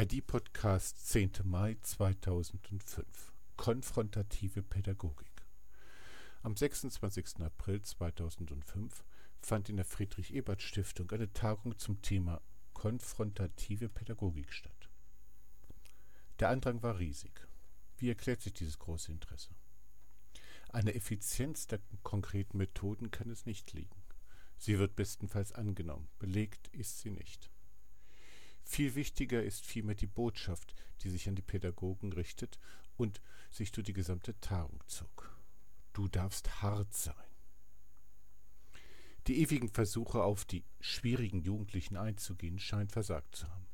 ID-Podcast 10. Mai 2005 Konfrontative Pädagogik Am 26. April 2005 fand in der Friedrich-Ebert-Stiftung eine Tagung zum Thema Konfrontative Pädagogik statt. Der Andrang war riesig. Wie erklärt sich dieses große Interesse? Eine Effizienz der konkreten Methoden kann es nicht liegen. Sie wird bestenfalls angenommen, belegt ist sie nicht. Viel wichtiger ist vielmehr die Botschaft, die sich an die Pädagogen richtet und sich durch die gesamte Tagung zog. Du darfst hart sein. Die ewigen Versuche, auf die schwierigen Jugendlichen einzugehen, scheinen versagt zu haben.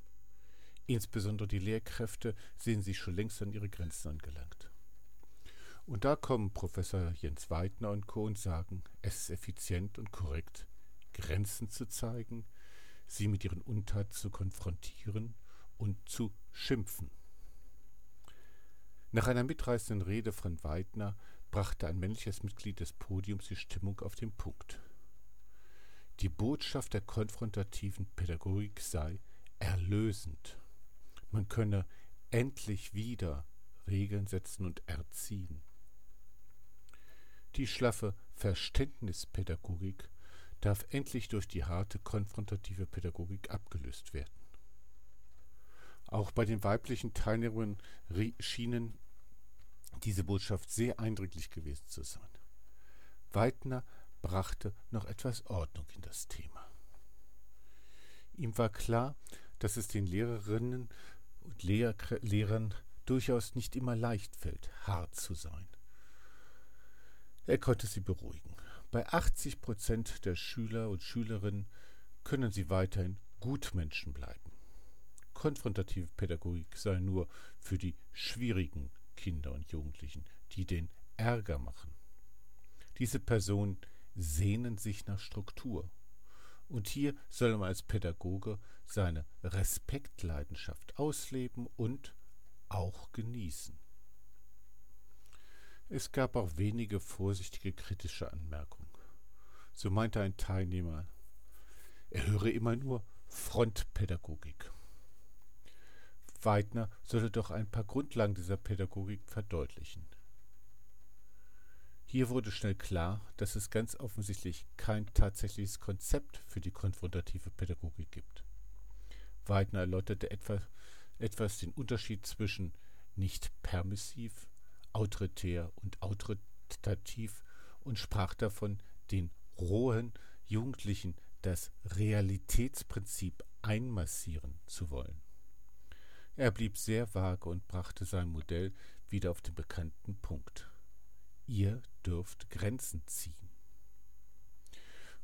Insbesondere die Lehrkräfte sehen sich schon längst an ihre Grenzen angelangt. Und da kommen Professor Jens Weidner und Co. und sagen, es ist effizient und korrekt, Grenzen zu zeigen, sie mit ihren Untaten zu konfrontieren und zu schimpfen. Nach einer mitreißenden Rede von Weidner brachte ein männliches Mitglied des Podiums die Stimmung auf den Punkt. Die Botschaft der konfrontativen Pädagogik sei erlösend. Man könne endlich wieder Regeln setzen und erziehen. Die schlaffe Verständnispädagogik darf endlich durch die harte konfrontative Pädagogik abgelöst werden. Auch bei den weiblichen Teilnehmerinnen schienen diese Botschaft sehr eindringlich gewesen zu sein. Weidner brachte noch etwas Ordnung in das Thema. Ihm war klar, dass es den Lehrerinnen und Lehr Lehrern durchaus nicht immer leicht fällt, hart zu sein. Er konnte sie beruhigen. Bei 80 Prozent der Schüler und Schülerinnen können sie weiterhin Gutmenschen bleiben. Konfrontative Pädagogik sei nur für die schwierigen Kinder und Jugendlichen, die den Ärger machen. Diese Personen sehnen sich nach Struktur. Und hier soll man als Pädagoge seine Respektleidenschaft ausleben und auch genießen. Es gab auch wenige vorsichtige kritische Anmerkungen. So meinte ein Teilnehmer, er höre immer nur Frontpädagogik. Weidner sollte doch ein paar Grundlagen dieser Pädagogik verdeutlichen. Hier wurde schnell klar, dass es ganz offensichtlich kein tatsächliches Konzept für die konfrontative Pädagogik gibt. Weidner erläuterte etwa, etwas den Unterschied zwischen nicht permissiv autoritär und autoritativ und sprach davon, den rohen Jugendlichen das Realitätsprinzip einmassieren zu wollen. Er blieb sehr vage und brachte sein Modell wieder auf den bekannten Punkt. Ihr dürft Grenzen ziehen.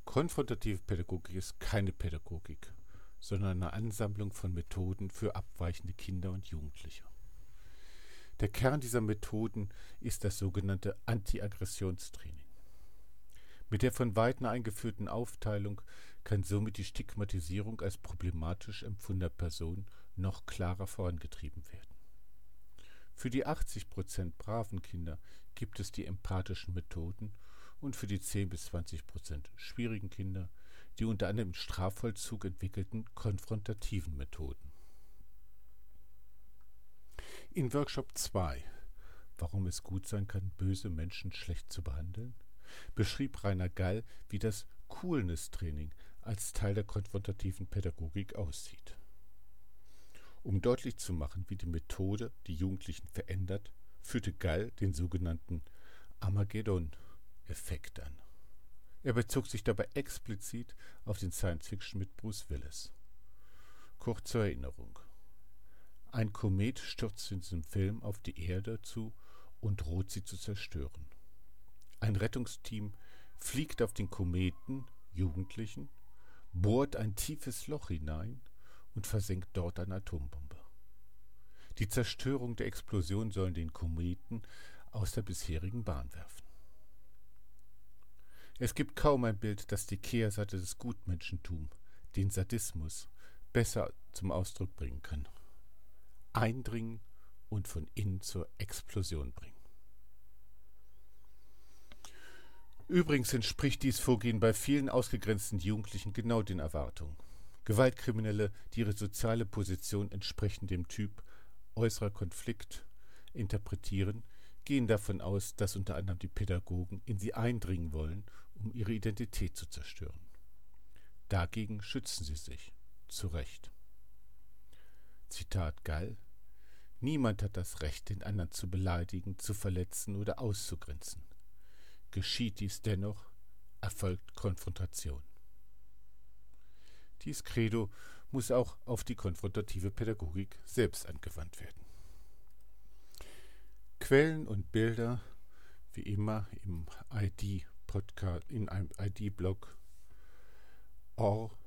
Konfrontative Pädagogik ist keine Pädagogik, sondern eine Ansammlung von Methoden für abweichende Kinder und Jugendliche. Der Kern dieser Methoden ist das sogenannte Antiaggressionstraining. Mit der von Weidner eingeführten Aufteilung kann somit die Stigmatisierung als problematisch empfundener Person noch klarer vorangetrieben werden. Für die 80 Prozent braven Kinder gibt es die empathischen Methoden und für die 10 bis 20 Prozent schwierigen Kinder die unter anderem im Strafvollzug entwickelten konfrontativen Methoden. In Workshop 2 Warum es gut sein kann, böse Menschen schlecht zu behandeln, beschrieb Rainer Gall, wie das Coolness-Training als Teil der konfrontativen Pädagogik aussieht. Um deutlich zu machen, wie die Methode die Jugendlichen verändert, führte Gall den sogenannten Armageddon-Effekt an. Er bezog sich dabei explizit auf den Science-Fiction mit Bruce Willis. Kurz zur Erinnerung. Ein Komet stürzt in diesem Film auf die Erde zu und droht sie zu zerstören. Ein Rettungsteam fliegt auf den Kometen, Jugendlichen, bohrt ein tiefes Loch hinein und versenkt dort eine Atombombe. Die Zerstörung der Explosion soll den Kometen aus der bisherigen Bahn werfen. Es gibt kaum ein Bild, das die Kehrseite des Gutmenschentums, den Sadismus, besser zum Ausdruck bringen kann eindringen und von innen zur Explosion bringen. Übrigens entspricht dies Vorgehen bei vielen ausgegrenzten Jugendlichen genau den Erwartungen. Gewaltkriminelle, die ihre soziale Position entsprechend dem Typ äußerer Konflikt interpretieren, gehen davon aus, dass unter anderem die Pädagogen in sie eindringen wollen, um ihre Identität zu zerstören. Dagegen schützen sie sich. Zu Recht. Zitat Gall Niemand hat das Recht, den anderen zu beleidigen, zu verletzen oder auszugrenzen. Geschieht dies dennoch, erfolgt Konfrontation. Dies Credo muss auch auf die konfrontative Pädagogik selbst angewandt werden. Quellen und Bilder wie immer im ID-Podcast, in einem ID-Blog or-so.de